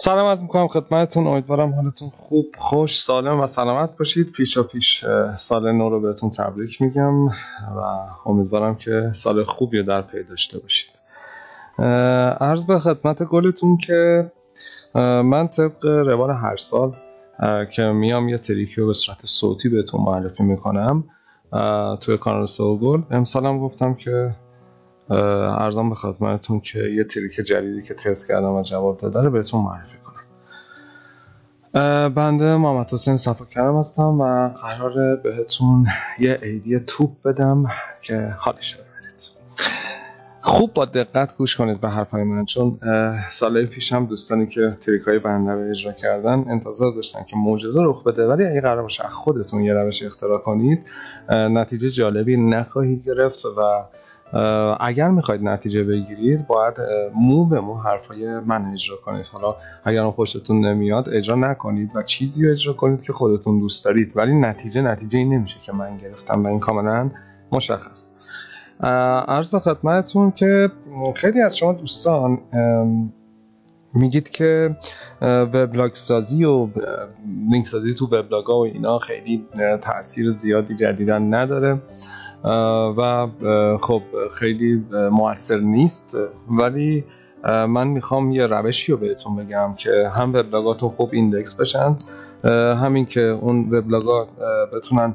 سلام از می‌کنم خدمتتون. امیدوارم حالتون خوب خوش سالم و سلامت باشید. پیشا پیش سال نو رو بهتون تبریک میگم و امیدوارم که سال خوبی رو در پی داشته باشید. عرض به خدمت گلتون که من طبق روال هر سال که میام یه تریکی رو به صورت صوتی بهتون معرفی می‌کنم توی کانال سو گل امسالم گفتم که ارزان به خدمتتون که یه تریک جدیدی که تست کردم و جواب داده رو بهتون معرفی کنم. بنده محمد حسین صفا کرم هستم و قراره بهتون یه ایدی توپ بدم که حالش ببرید. خوب با دقت گوش کنید به حرفای من چون سالهای پیشم دوستانی که تریک های بنده رو اجرا کردن انتظار داشتن که معجزه رخ بده ولی اگه قرار باشه خودتون یه روش اختراع کنید نتیجه جالبی نخواهید گرفت و اگر می‌خواید نتیجه بگیرید باید مو به مو حرفای من اجرا کنید. حالا اگر اون خوشتون نمیاد اجرا نکنید و چیزی رو اجرا کنید که خودتون دوست دارید. ولی نتیجه نتیجه این نمیشه که من گرفتم و این کاملا مشخص. عرض به خدمتتون که خیلی از شما دوستان میگید که وبلاگ سازی و لینک سازی تو وبلاگ ها و اینا خیلی تاثیر زیادی جدیداً نداره. و خب خیلی موثر نیست. ولی من می‌خوام یه روشی رو بهتون بگم که هم وبلاگاتون خوب index بشن هم اینکه اون وبلاگا بتونن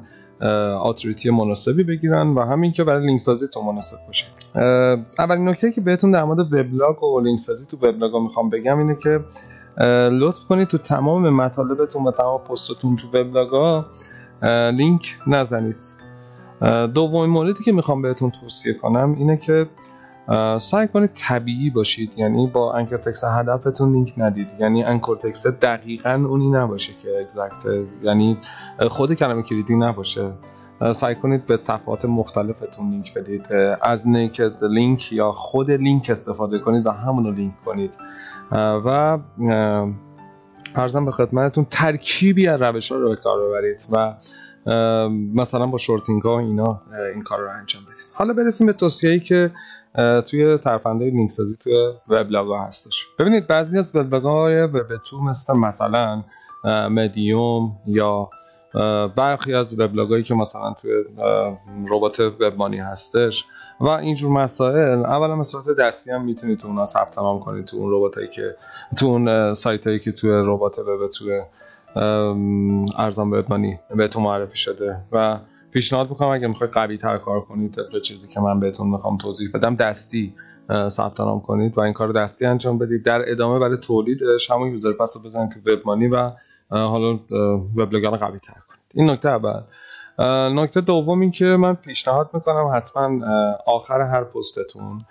authority مناسبی بگیرن و هم اینکه برای لینک سازی تو مناسب باشه. اولین نکته که بهتون در مورد وبلاگ و لینک سازی تو وبلاگ می‌خوام بگم اینه که لطف کنید تو تمام مطالبتون و تمام پستتون تو وبلاگ لینک نزنید. دومین موردی که می‌خوام بهتون توصیه کنم اینه که سعی کنید طبیعی باشید. یعنی با anchor text هدفتون لینک ندید. یعنی anchor text دقیقا اونی نباشه که exact یعنی خود کلمه کلیدی نباشه. سعی کنید به صفحات مختلفتون لینک بدید. از naked link یا خود لینک استفاده کنید و همون لینک کنید. و عرضم به خدمتتون ترکیبی از روش ها رو به کار ببرید و مثلا با short link ها اینا این کار رو انجام بدید حالا برسیم به توصیه‌ای که توی ترفند لینک سازی توی وبلاگ ها هستش. ببینید بعضی از وبلاگ های web two مثل مثلا مدیوم یا برخی از وبلاگایی که مثلا توی ربات وبمانی هستش و اینجور مسائل اولا به صورت دستی هم می‌تونید تو اونا ثبت نام کنید تو اون رباتایی که تو اون سایت که توی ربات وب توی ارزان به بهتون معرفی شده و پیشنهاد می‌کنم اگه می‌خواید قوی تر کار کنید طبق چیزی که من بهتون می‌خوام توضیح بدم دستی ثبت نام کنید و این کار دستی انجام بدید. در ادامه برای تولیدش همون یوزر پس رو بزنید تو وبمانی و حالا وبلاگ رو قوی تر کنید. این نکته اول. نکته دوم این که من پیشنهاد می‌کنم حتما آخر هر پستتون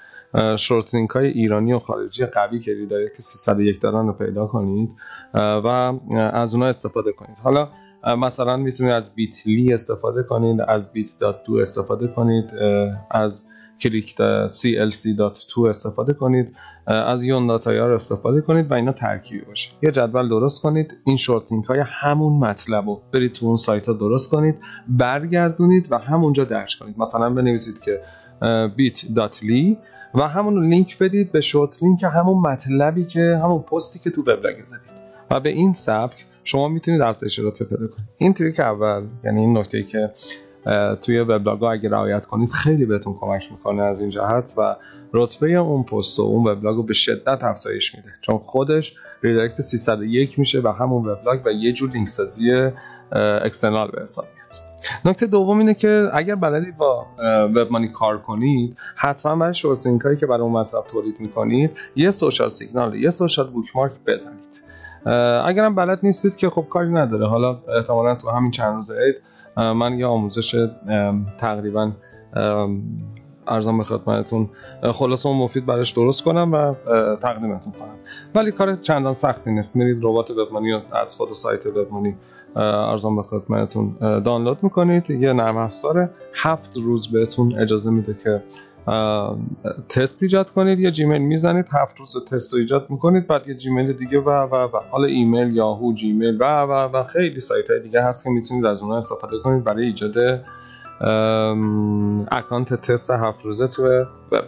شورتینگ های ایرانی و خارجی قوی که ریدایرکت 301 دارن رو پیدا کنید و از اونها استفاده کنید. حالا مثلا می‌تونید از بیتلی استفاده کنید از بیت دات دو استفاده کنید از کلیک clc.2 استفاده کنید از یون داتایار استفاده کنید و اینا ترکیبی باشه. یه جدول درست کنید این شورتینگ های همون مطلب رو برید تو اون سایت ها درست کنید برگردونید و همونجا درج کنید. مثلا بنویسید که bit.ly و همون لینک بدید به short link همون مطلبی که همون پستی که تو وبلاگ زدید. و به این سبک شما می‌تونید افزایش رتبه پیدا کنید. این trick اول یعنی این نکته که توی وبلاگ اگه رعایت کنید خیلی بهتون کمک می‌کنه از این جهت و رتبه اون پست و اون وبلاگ رو به شدت افزایش میده. چون خودش redirect 301 میشه و همون وبلاگ و یه جور لینک سازی external به حساب میاد. نکته دوم اینه که اگر بلدید با وبمانی کار کنید حتما برای شورسینگ هایی که برای اون مطلب تولید می‌کنید یه سوشال سیگنال یه سوشال بوکمارک بزنید. اگر هم بلد نیستید که خب کاری نداره. حالا احتمالا تو همین چند روز عید من یه آموزش تقریبا ارزان به خدمتتون خلاصه و مفید براش درست کنم و تقدیمتون کنم. ولی کار چندان سختی نیست. میرید ربات وبمانی از خود سایت وبمانی ارزان به خدمتتون دانلود می‌کنید. یه نرم افزار هفت روز بهتون اجازه میده که تست ایجاد کنید. یه جیمیل می‌زنید هفت روز تست رو ایجاد می‌کنید. بعد یه جیمیل دیگه و و و. حالا ایمیل یاهو جیمیل و و و. خیلی سایت های دیگه هست که می‌تونید از اونها استفاده کنید برای ایجاد account تست هفت روزه تو وب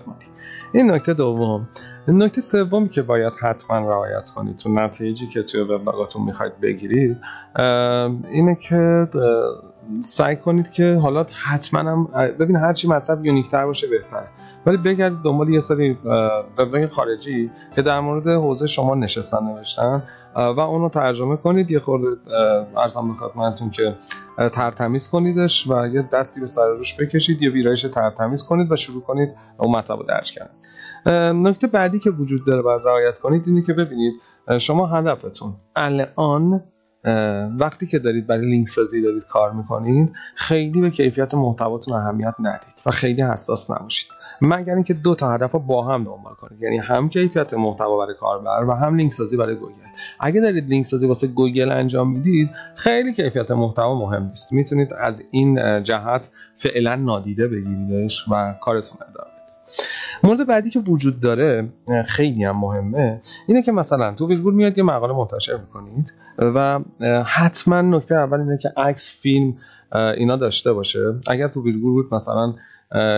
این نکته دوم. نکته سومی که باید حتما رعایت کنید تو نتایجی که توی وبلاگاتون می‌خواید بگیرید اینه که سعی کنید که حالا حتما هم ببین هرچی مطلب یونیک تر باشه بهتره. ولی بگردید دنبال یه سری وبلاگ خارجی که در مورد حوزه شما نشستن نوشتن. و اونو ترجمه کنید. یه خورده ارزم به خدمتتون که ترتمیز کنیدش و یه دستی به سر روش بکشید یه ویرایش ترتمیز کنید و شروع کنید اون مطلب رو درج کردن. نکته بعدی که وجود داره باید رعایت کنید اینه که ببینید شما هدفتون الان وقتی که دارید برای لینک سازی دارید کار می‌کنید خیلی به کیفیت محتواتون اهمیت ندید و خیلی حساس نباشید. مگر اینکه دو تا هدف رو با هم دنبال کنید. یعنی هم کیفیت محتوا برای کاربر و هم لینک سازی برای گوگل. اگه دارید لینک سازی واسه گوگل انجام می‌دید خیلی کیفیت محتوا مهم نیست. می‌تونید از این جهت فعلا نادیده بگیریدش و کارتون ادامه مورد بعدی که وجود داره خیلی هم مهمه اینه که مثلا تو ویرگول میاد یه مقاله منتشر می‌کنید و حتما نکته اول اینه که عکس فیلم اینا داشته باشه. اگر تو ویرگول بود مثلا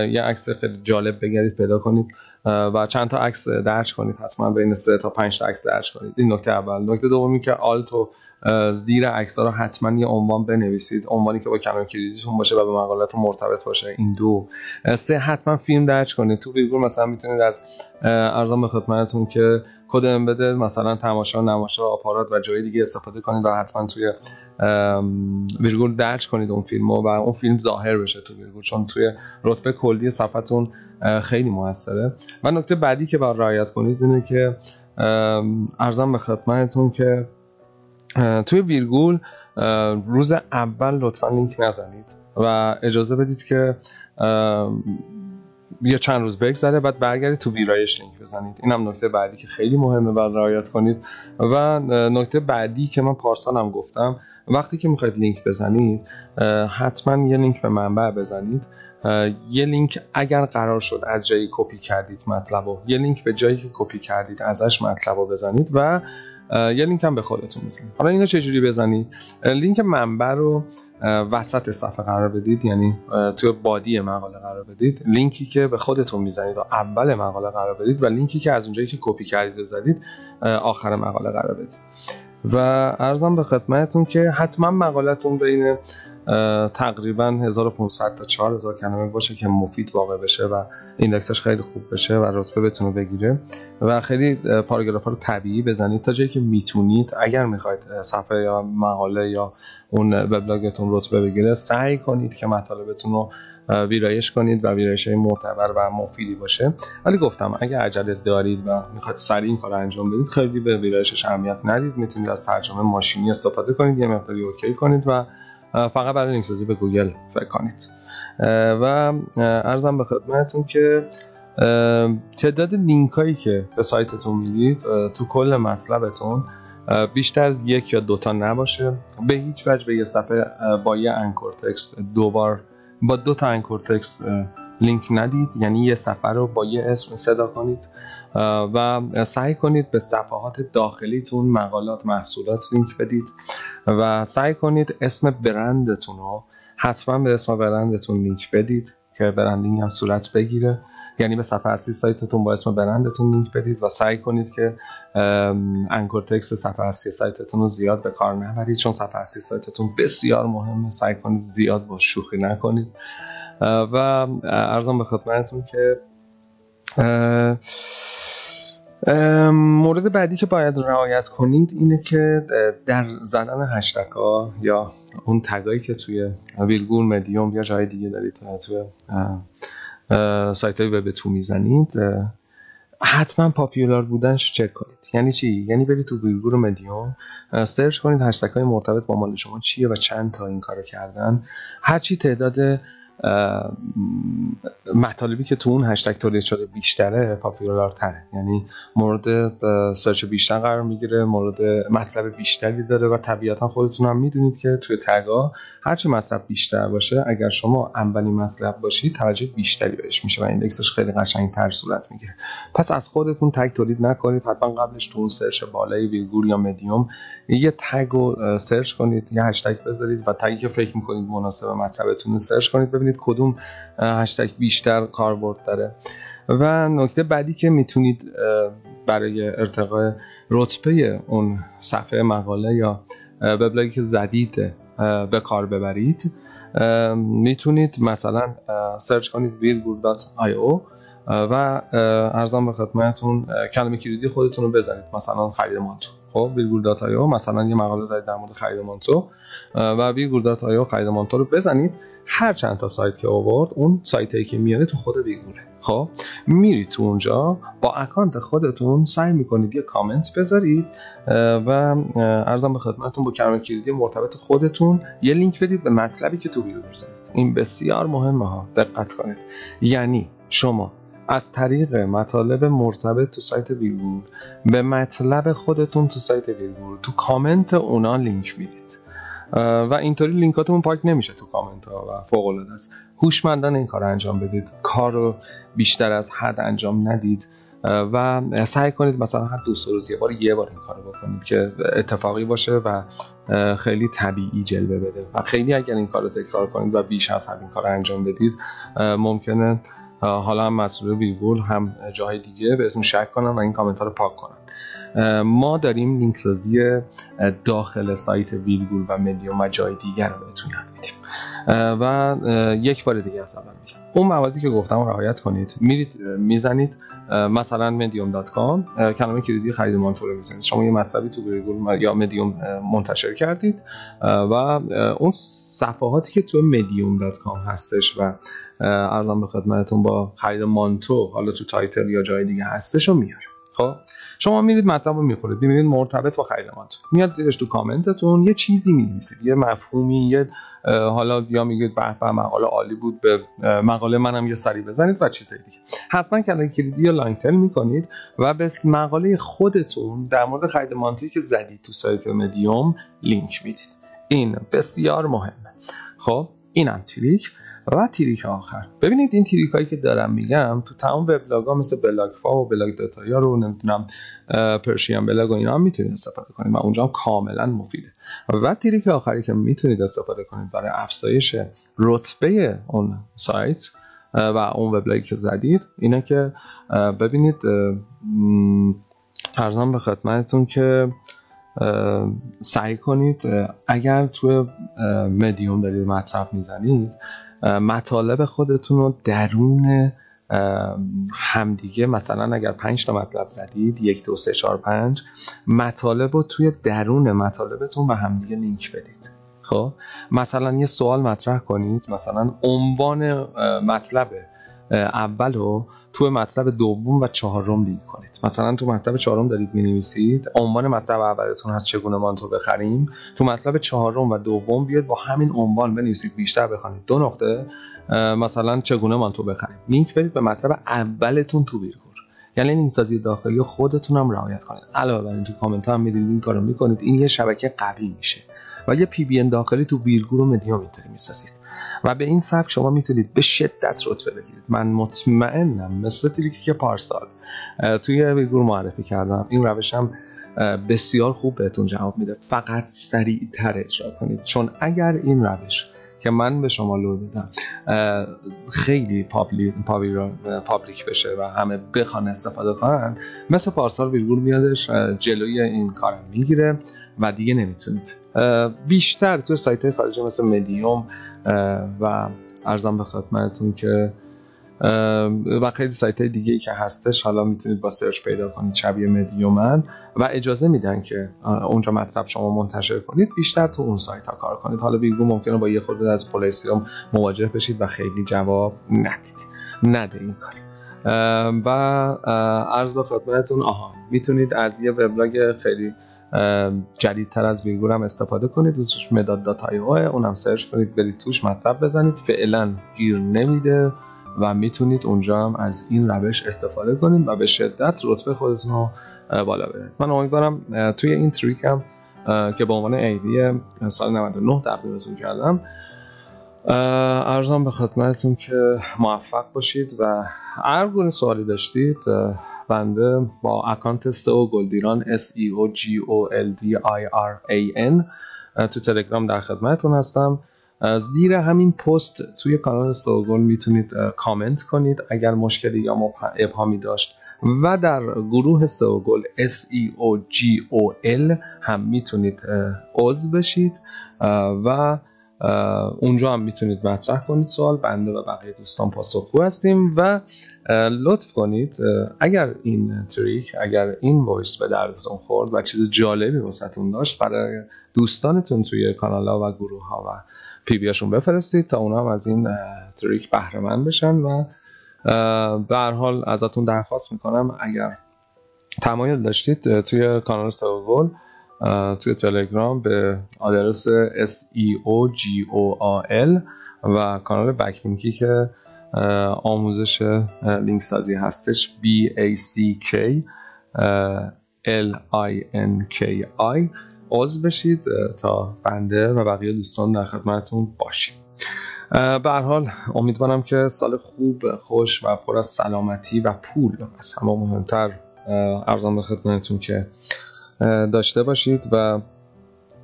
یه عکس خیلی جالب بگیرید پیدا کنید و چند تا عکس درج کنید حتما بین سه تا 5 تا عکس درج کنید. این نکته اول. نکته دومی که آلت و زیر عکس رو حتما یه عنوان بنویسید. عنوانی که با کلمه کلیدیتون باشه و به مقالات مرتبط باشه. این دو. سه حتما فیلم درج کنید. تو ویرگول مثلا می‌تونید از ارزان به خدمتتون که کد بده مثلا تماشا نماشا آپارات و جای دیگه استفاده کنید و حتما توی ویرگول درج کنید اون فیلمو و اون فیلم ظاهر بشه تو ویرگول چون توی رتبه کلی صفحتون خیلی موثره. و نکته بعدی که باید رعایت کنید اینه که ارزم به خدمتتون که توی ویرگول روز اول لطفا لینک نزنید و اجازه بدید که یه چند روز بگذره بعد برگردید تو ویرایش لینک بزنید. اینم نکته بعدی که خیلی مهمه و رعایت کنید. و نکته بعدی که من پارسال هم گفتم وقتی که می‌خواید لینک بزنید حتما یه لینک به منبع بزنید. یه لینک اگر قرار شد از جایی کپی کردید مطلب و یه لینک به جایی که کپی کردید ازش مطلب بزنید و یه لینک هم به خودتون بزنید. حالا اینو چجوری بزنید؟ لینک منبع رو وسط صفحه قرار بدید یعنی توی body مقاله قرار بدید. لینکی که به خودتون می‌زنید و اول مقاله قرار بدید و لینکی که از اونجایی که کپی کردید و زدید آخر مقاله قرار بدید. و عرضم به خدمتتون که حتما مقالتون بین تقریبا 1500 تا 4000 کلمه باشه که مفید واقع بشه و index ش خیلی خوب بشه و رتبه بتونه بگیره. و خیلی پاراگراف رو طبیعی بزنید تا جایی که می‌تونید اگر می‌خواید صفحه یا مقاله یا اون وبلاگتون رتبه بگیره سعی کنید که مطالبتون رو ویرایش کنید و ویرایش معتبر و مفیدی باشه. ولی گفتم اگر عجله دارید و می‌خواید سریع این کار انجام بدید خیلی به ویرایشش اهمیت ندید. می‌تونید از ترجمه ماشینی استفاده کنید یه مقداری OK کنید و فقط برای لینک سازی به گوگل فکر کنید. و عرضم به خدمتتون که تعداد لینک هایی که به سایتتون می‌دید تو کل مطلبتون بیشتر از یک یا دوتا نباشه. به هیچ وجه به یه صفحه با یه anchor text دوبار با دو تا anchor text لینک ندید. یعنی یه صفحه رو با یه اسم صدا کنید. و سعی کنید به صفحات داخلیتون مقالات محصولات لینک بدید و سعی کنید اسم برندتون رو حتما به اسم برندتون لینک بدید که branding هم صورت بگیره. یعنی به صفحه اصلی سایتتون با اسم برندتون لینک بدید و سعی کنید که انکور تکست صفحه اصلی سایتتون رو زیاد به کار نبرید. چون صفحه اصلی سایتتون بسیار مهمه سعی کنید زیاد با شوخی نکنید. و ارزم به خدمتتون که مورد بعدی که باید رعایت کنید اینه که در زدن هشتگ ها یا اون تگایی که توی ویرگول مدیوم یا جای دیگه دارید توی سایت های وبتون می‌زنید حتما popular بودنش چک کنید. یعنی چی؟ یعنی برید تو ویرگول مدیوم سرچ کنید هشتگ های مرتبط با مال شما چیه و چند تا این کارو کردن. هرچی تعداد مطالبی که تو اون هشتگ تولید شده بیشتره popular تره. یعنی مورد سرچ بیشتر قرار می‌گیره مورد مطلب بیشتری داره و طبیعتا خودتون هم می‌دونید که توی tag ا هرچی مطلب بیشتر باشه اگر شما اولین مطلب باشید توجه بیشتری بهش میشه و index ش خیلی قشنگ تر صورت می‌گیره. پس از خودتون tag تولید نکنید حتما قبلش تو اون سرچ بالای ویرگول یا مدیوم یه tag رو سرچ کنید یه هشتگ بذارید و tag ی که فکر می‌کنید مناسب مطلبتون سرچ کنید ببینید کدوم هشتگ بیشتر کاربرد داره. و نکته بعدی که می‌تونید برای ارتقاء رتبه اون صفحه مقاله یا وبلاگی که زدید به کار ببرید می‌تونید مثلا سرچ کنید virgul.io و عرضم به خدمتتون کلمه کلیدی خودتون رو بزنید مثلا خرید مانتو خب ویرگول dot io مثلا یه مقاله زدید در مورد خرید مانتو و ویرگول dot io خرید مانتو رو بزنید. هر چند تا سایت که آورد اون سایتی که میاره تو خود ویرگوله خب میرید تو اونجا با اکانت خودتون سعی می‌کنید یه کامنت بذارید و عرضم به خدمتتون با کلمه کلیدی مرتبط خودتون یه لینک بدید به مطلبی که تو ویرگول زدید. این بسیار مهمه ها دقت کنید. یعنی شما از طریق مطالب مرتبط تو سایت ویرگول به مطلب خودتون تو سایت ویرگول تو کامنت اونا لینک می‌دید. و اینطوری لینکاتون پاک نمیشه تو کامنت ها و فوق العاده است. هوشمندانه این کار انجام بدید. کار رو بیشتر از حد انجام ندید. و سعی کنید مثلا هر دو سه روز یه بار یه بار این کارو بکنید که اتفاقی باشه و خیلی طبیعی جلوه بده. و خیلی اگر این کار رو تکرار کنید و بیش از حد این کار انجام بدید ممکنه حالا هم مسئول ویرگول هم جاهای دیگه بهتون شک کنن و این کامنت ها رو پاک کنن. ما داریم لینک سازی داخل سایت ویرگول و مدیوم و جای دیگر رو بهتون یاد میدیم. و یک بار دیگه از اول میگم. اون مواردی که گفتم رعایت کنید. میرید می‌زنید مثلا medium.com کلمه کلیدی خرید مانتو می‌زنید. شما یه مطلبی تو ویرگول یا مدیوم منتشر کردید و اون صفحاتی که تو medium.com هستش و عرضم به خدمتتون با خرید مانتو حالا تو title یا جای دیگه هستش رو میاره. خب شما میرید مطلب رو می‌خونید می‌بینید مرتبط با خرید مانتو. میاد زیرش تو کامنتتون یه چیزی می‌نویسید یه مفهومی یه حالا یا میگید به به مقاله عالی بود به مقاله منم یه سری بزنید و چیزای دیگه. حتما کلمه کلیدی یا long tail می‌کنید و به مقاله خودتون در مورد خرید مانتویی که زدید تو سایت مدیوم لینک می‌دید. این بسیار مهمه. خب اینم trick. و trick آخر. ببینید این trick هایی که دارم میگم تو تمام وبلاگ ها مثل بلاگفا و بلاگ dot ir و نمی‌دونم پرشین بلاگ و اینا هم می‌تونید استفاده کنید. و اونجا هم کاملا مفیده. و تریک آخری که می‌تونید استفاده کنید برای افزایش رتبه اون سایت و اون وبلاگی که زدید اینه که ببینید ارزم به خدمتتون که سعی کنید اگر توی مدیوم دارید مطرح می‌زنید مطالب خودتون رو درون همدیگه مثلا اگر پنج تا مطلب زدید یک دو سه چهار پنج مطالب رو توی درون مطالبتون به همدیگه لینک بدید. خب؟ مثلا یه سوال مطرح کنید. مثلا عنوان مطلب اول رو تو مطلب دوم و چهارم لینک کنید. مثلا تو مطلب چهارم دارید می نویسید عنوان مطلب اولتون هست چگونه مانتو بخریم. تو مطلب چهارم و دوم بیاید با همین عنوان بنویسید بیشتر بخوانید. دو نقطه مثلا چگونه مانتو بخریم. لینک بدید به مطلب اولتون تو ویرگول یعنی لینک سازی داخلی خودتون هم رعایت کنید. علاوه بر این تو کامنت هم می‌دید این کارو می‌کنید. این یه شبکه قوی میشه. و یه PBN داخلی تو ویرگول و مدیوم می‌تونید می‌سازید. و به این سبک شما می‌تونید به شدت رتبه بگیرید. من مطمئنم مثل trick ی که پارسال توی ویرگول معرفی کردم. این روشم بسیار خوب بهتون جواب میده. فقط سریعتر اجرا کنید. چون اگر این روش که من به شما لو دادم. خیلی public بشه و همه بخوان استفاده کنن. مثل پارسال ویرگول میادش جلوی این کارم می‌گیره و دیگه نمی‌تونید. بیشتر تو سایت های مثل مدیوم و عرضم به خدمتتون که و خیلی سایت های دیگه ای که هستش حالا می‌تونید با سرچ پیدا کنید شبیه مدیومن و اجازه میدن که اونجا مطلب شما منتشر کنید بیشتر تو اون سایت ها کار کنید. حالا ویرگول ممکنه با یه خورده از پولیسیوم مواجه بشید و خیلی جواب ندید. نده این کار. و عرض به خدمتتون آها می‌تونید از یه وبلاگ خیلی جدیدتر از ویرگول هم استفاده کنید اسمش مداد dot ir اونم سرچ کنید برید توش مطلب بزنید. فعلا گیر نمیده. و می‌تونید اونجا هم از این روش استفاده کنید و به شدت رتبه خودتون رو بالا ببرید من امیدوارم توی این trick هم که به عنوان ایدی سال 99 تقدیمتون کردم ارزان به خدمتتون که موفق باشید و هر گونه سوالی داشتید بنده با اکانت سو گلدیران S E O G O L D I R A N تو تلگرام در خدمتتون هستم. زیر همین پست توی کانال سوگل می‌تونید کامنت کنید اگر مشکلی یا ابهامی داشت. و در گروه سئوگل S E O G O L هم می‌تونید عضو بشید. و اونجا هم می‌تونید مطرح کنید سوال. بنده و بقیه دوستان پاسخگو هستیم و لطف کنید. اگر این trick اگر این voice به دردتون خورد و چیز جالبی واسهتون داشت برای دوستانتون توی کانال ها و گروه ها و پی وی‌هاشون بفرستید تا اونا هم از این تریک بهره مند بشن و به هر حال ازتون درخواست می‌کنم اگر تمایل داشتید توی کانال سوگل توی تلگرام به آدرس SEOGOAL و کانال بکلینکی که آموزش لینک سازی هستش B A C K L I N K I. عضو بشید تا بنده و بقیه دوستان در خدمتتون باشیم. به حال امیدوارم که سال خوب خوش و پر از سلامتی و پول از همه مهمتر ارزان به خدمتتون که داشته باشید و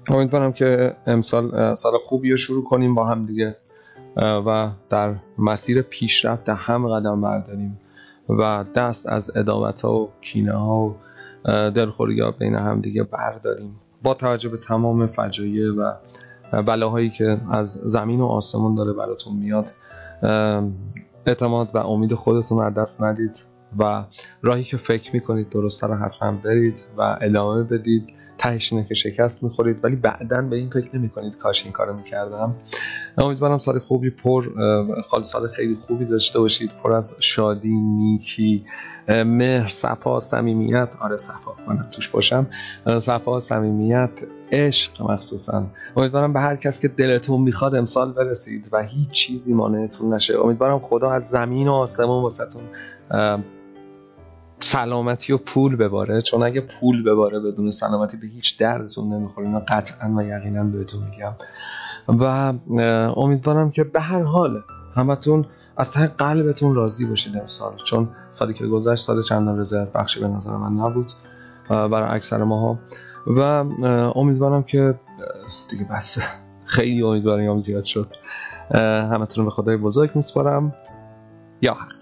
امیدوارم که امسال سال خوبی رو شروع کنیم با هم دیگه و در مسیر پیشرفت هم قدم برداریم و دست از ادامت ها و کینه ها و دلخوری ها بین هم دیگه برداریم. با توجه به تمام فجایع و بلاهایی که از زمین و آسمان داره براتون میاد اعتماد و امید خودتون رو دست ندید و راهی که فکر می‌کنید درسته رو حتما برید و ادامه بدید. تهش که شکست می‌خورید ولی بعدا به این فکر نمی‌کنید کاش این کارو می‌کردم. امیدوارم سال خوبی پر خال سال خیلی خوبی داشته باشید پر از شادی نیکی. مهر صفا صمیمیت. آره صفا من توش باشم. صفا صمیمیت عشق مخصوصا. امیدوارم به هر کس که دلتون می‌خواد امسال برسید و هیچ چیزی مانعتون نشه. امیدوارم خدا از زمین و آسمون واسهتون سلامتی و پول بباره. چون اگه پول بباره بدون سلامتی به هیچ دردتون نمی‌خوره. اینا قطعا و یقینا بهتون میگم. و امیدوارم که به هر حال همتون از ته قلبتون راضی باشید امسال. چون سالی که گذشت سال چندان رضایت بخشی به نظر من نبود برای اکثر ماها. و امیدوارم که دیگه بس. خیلی امیدوارم زیاد شد. همتون به خدای بزرگ میسپارم. یا حق.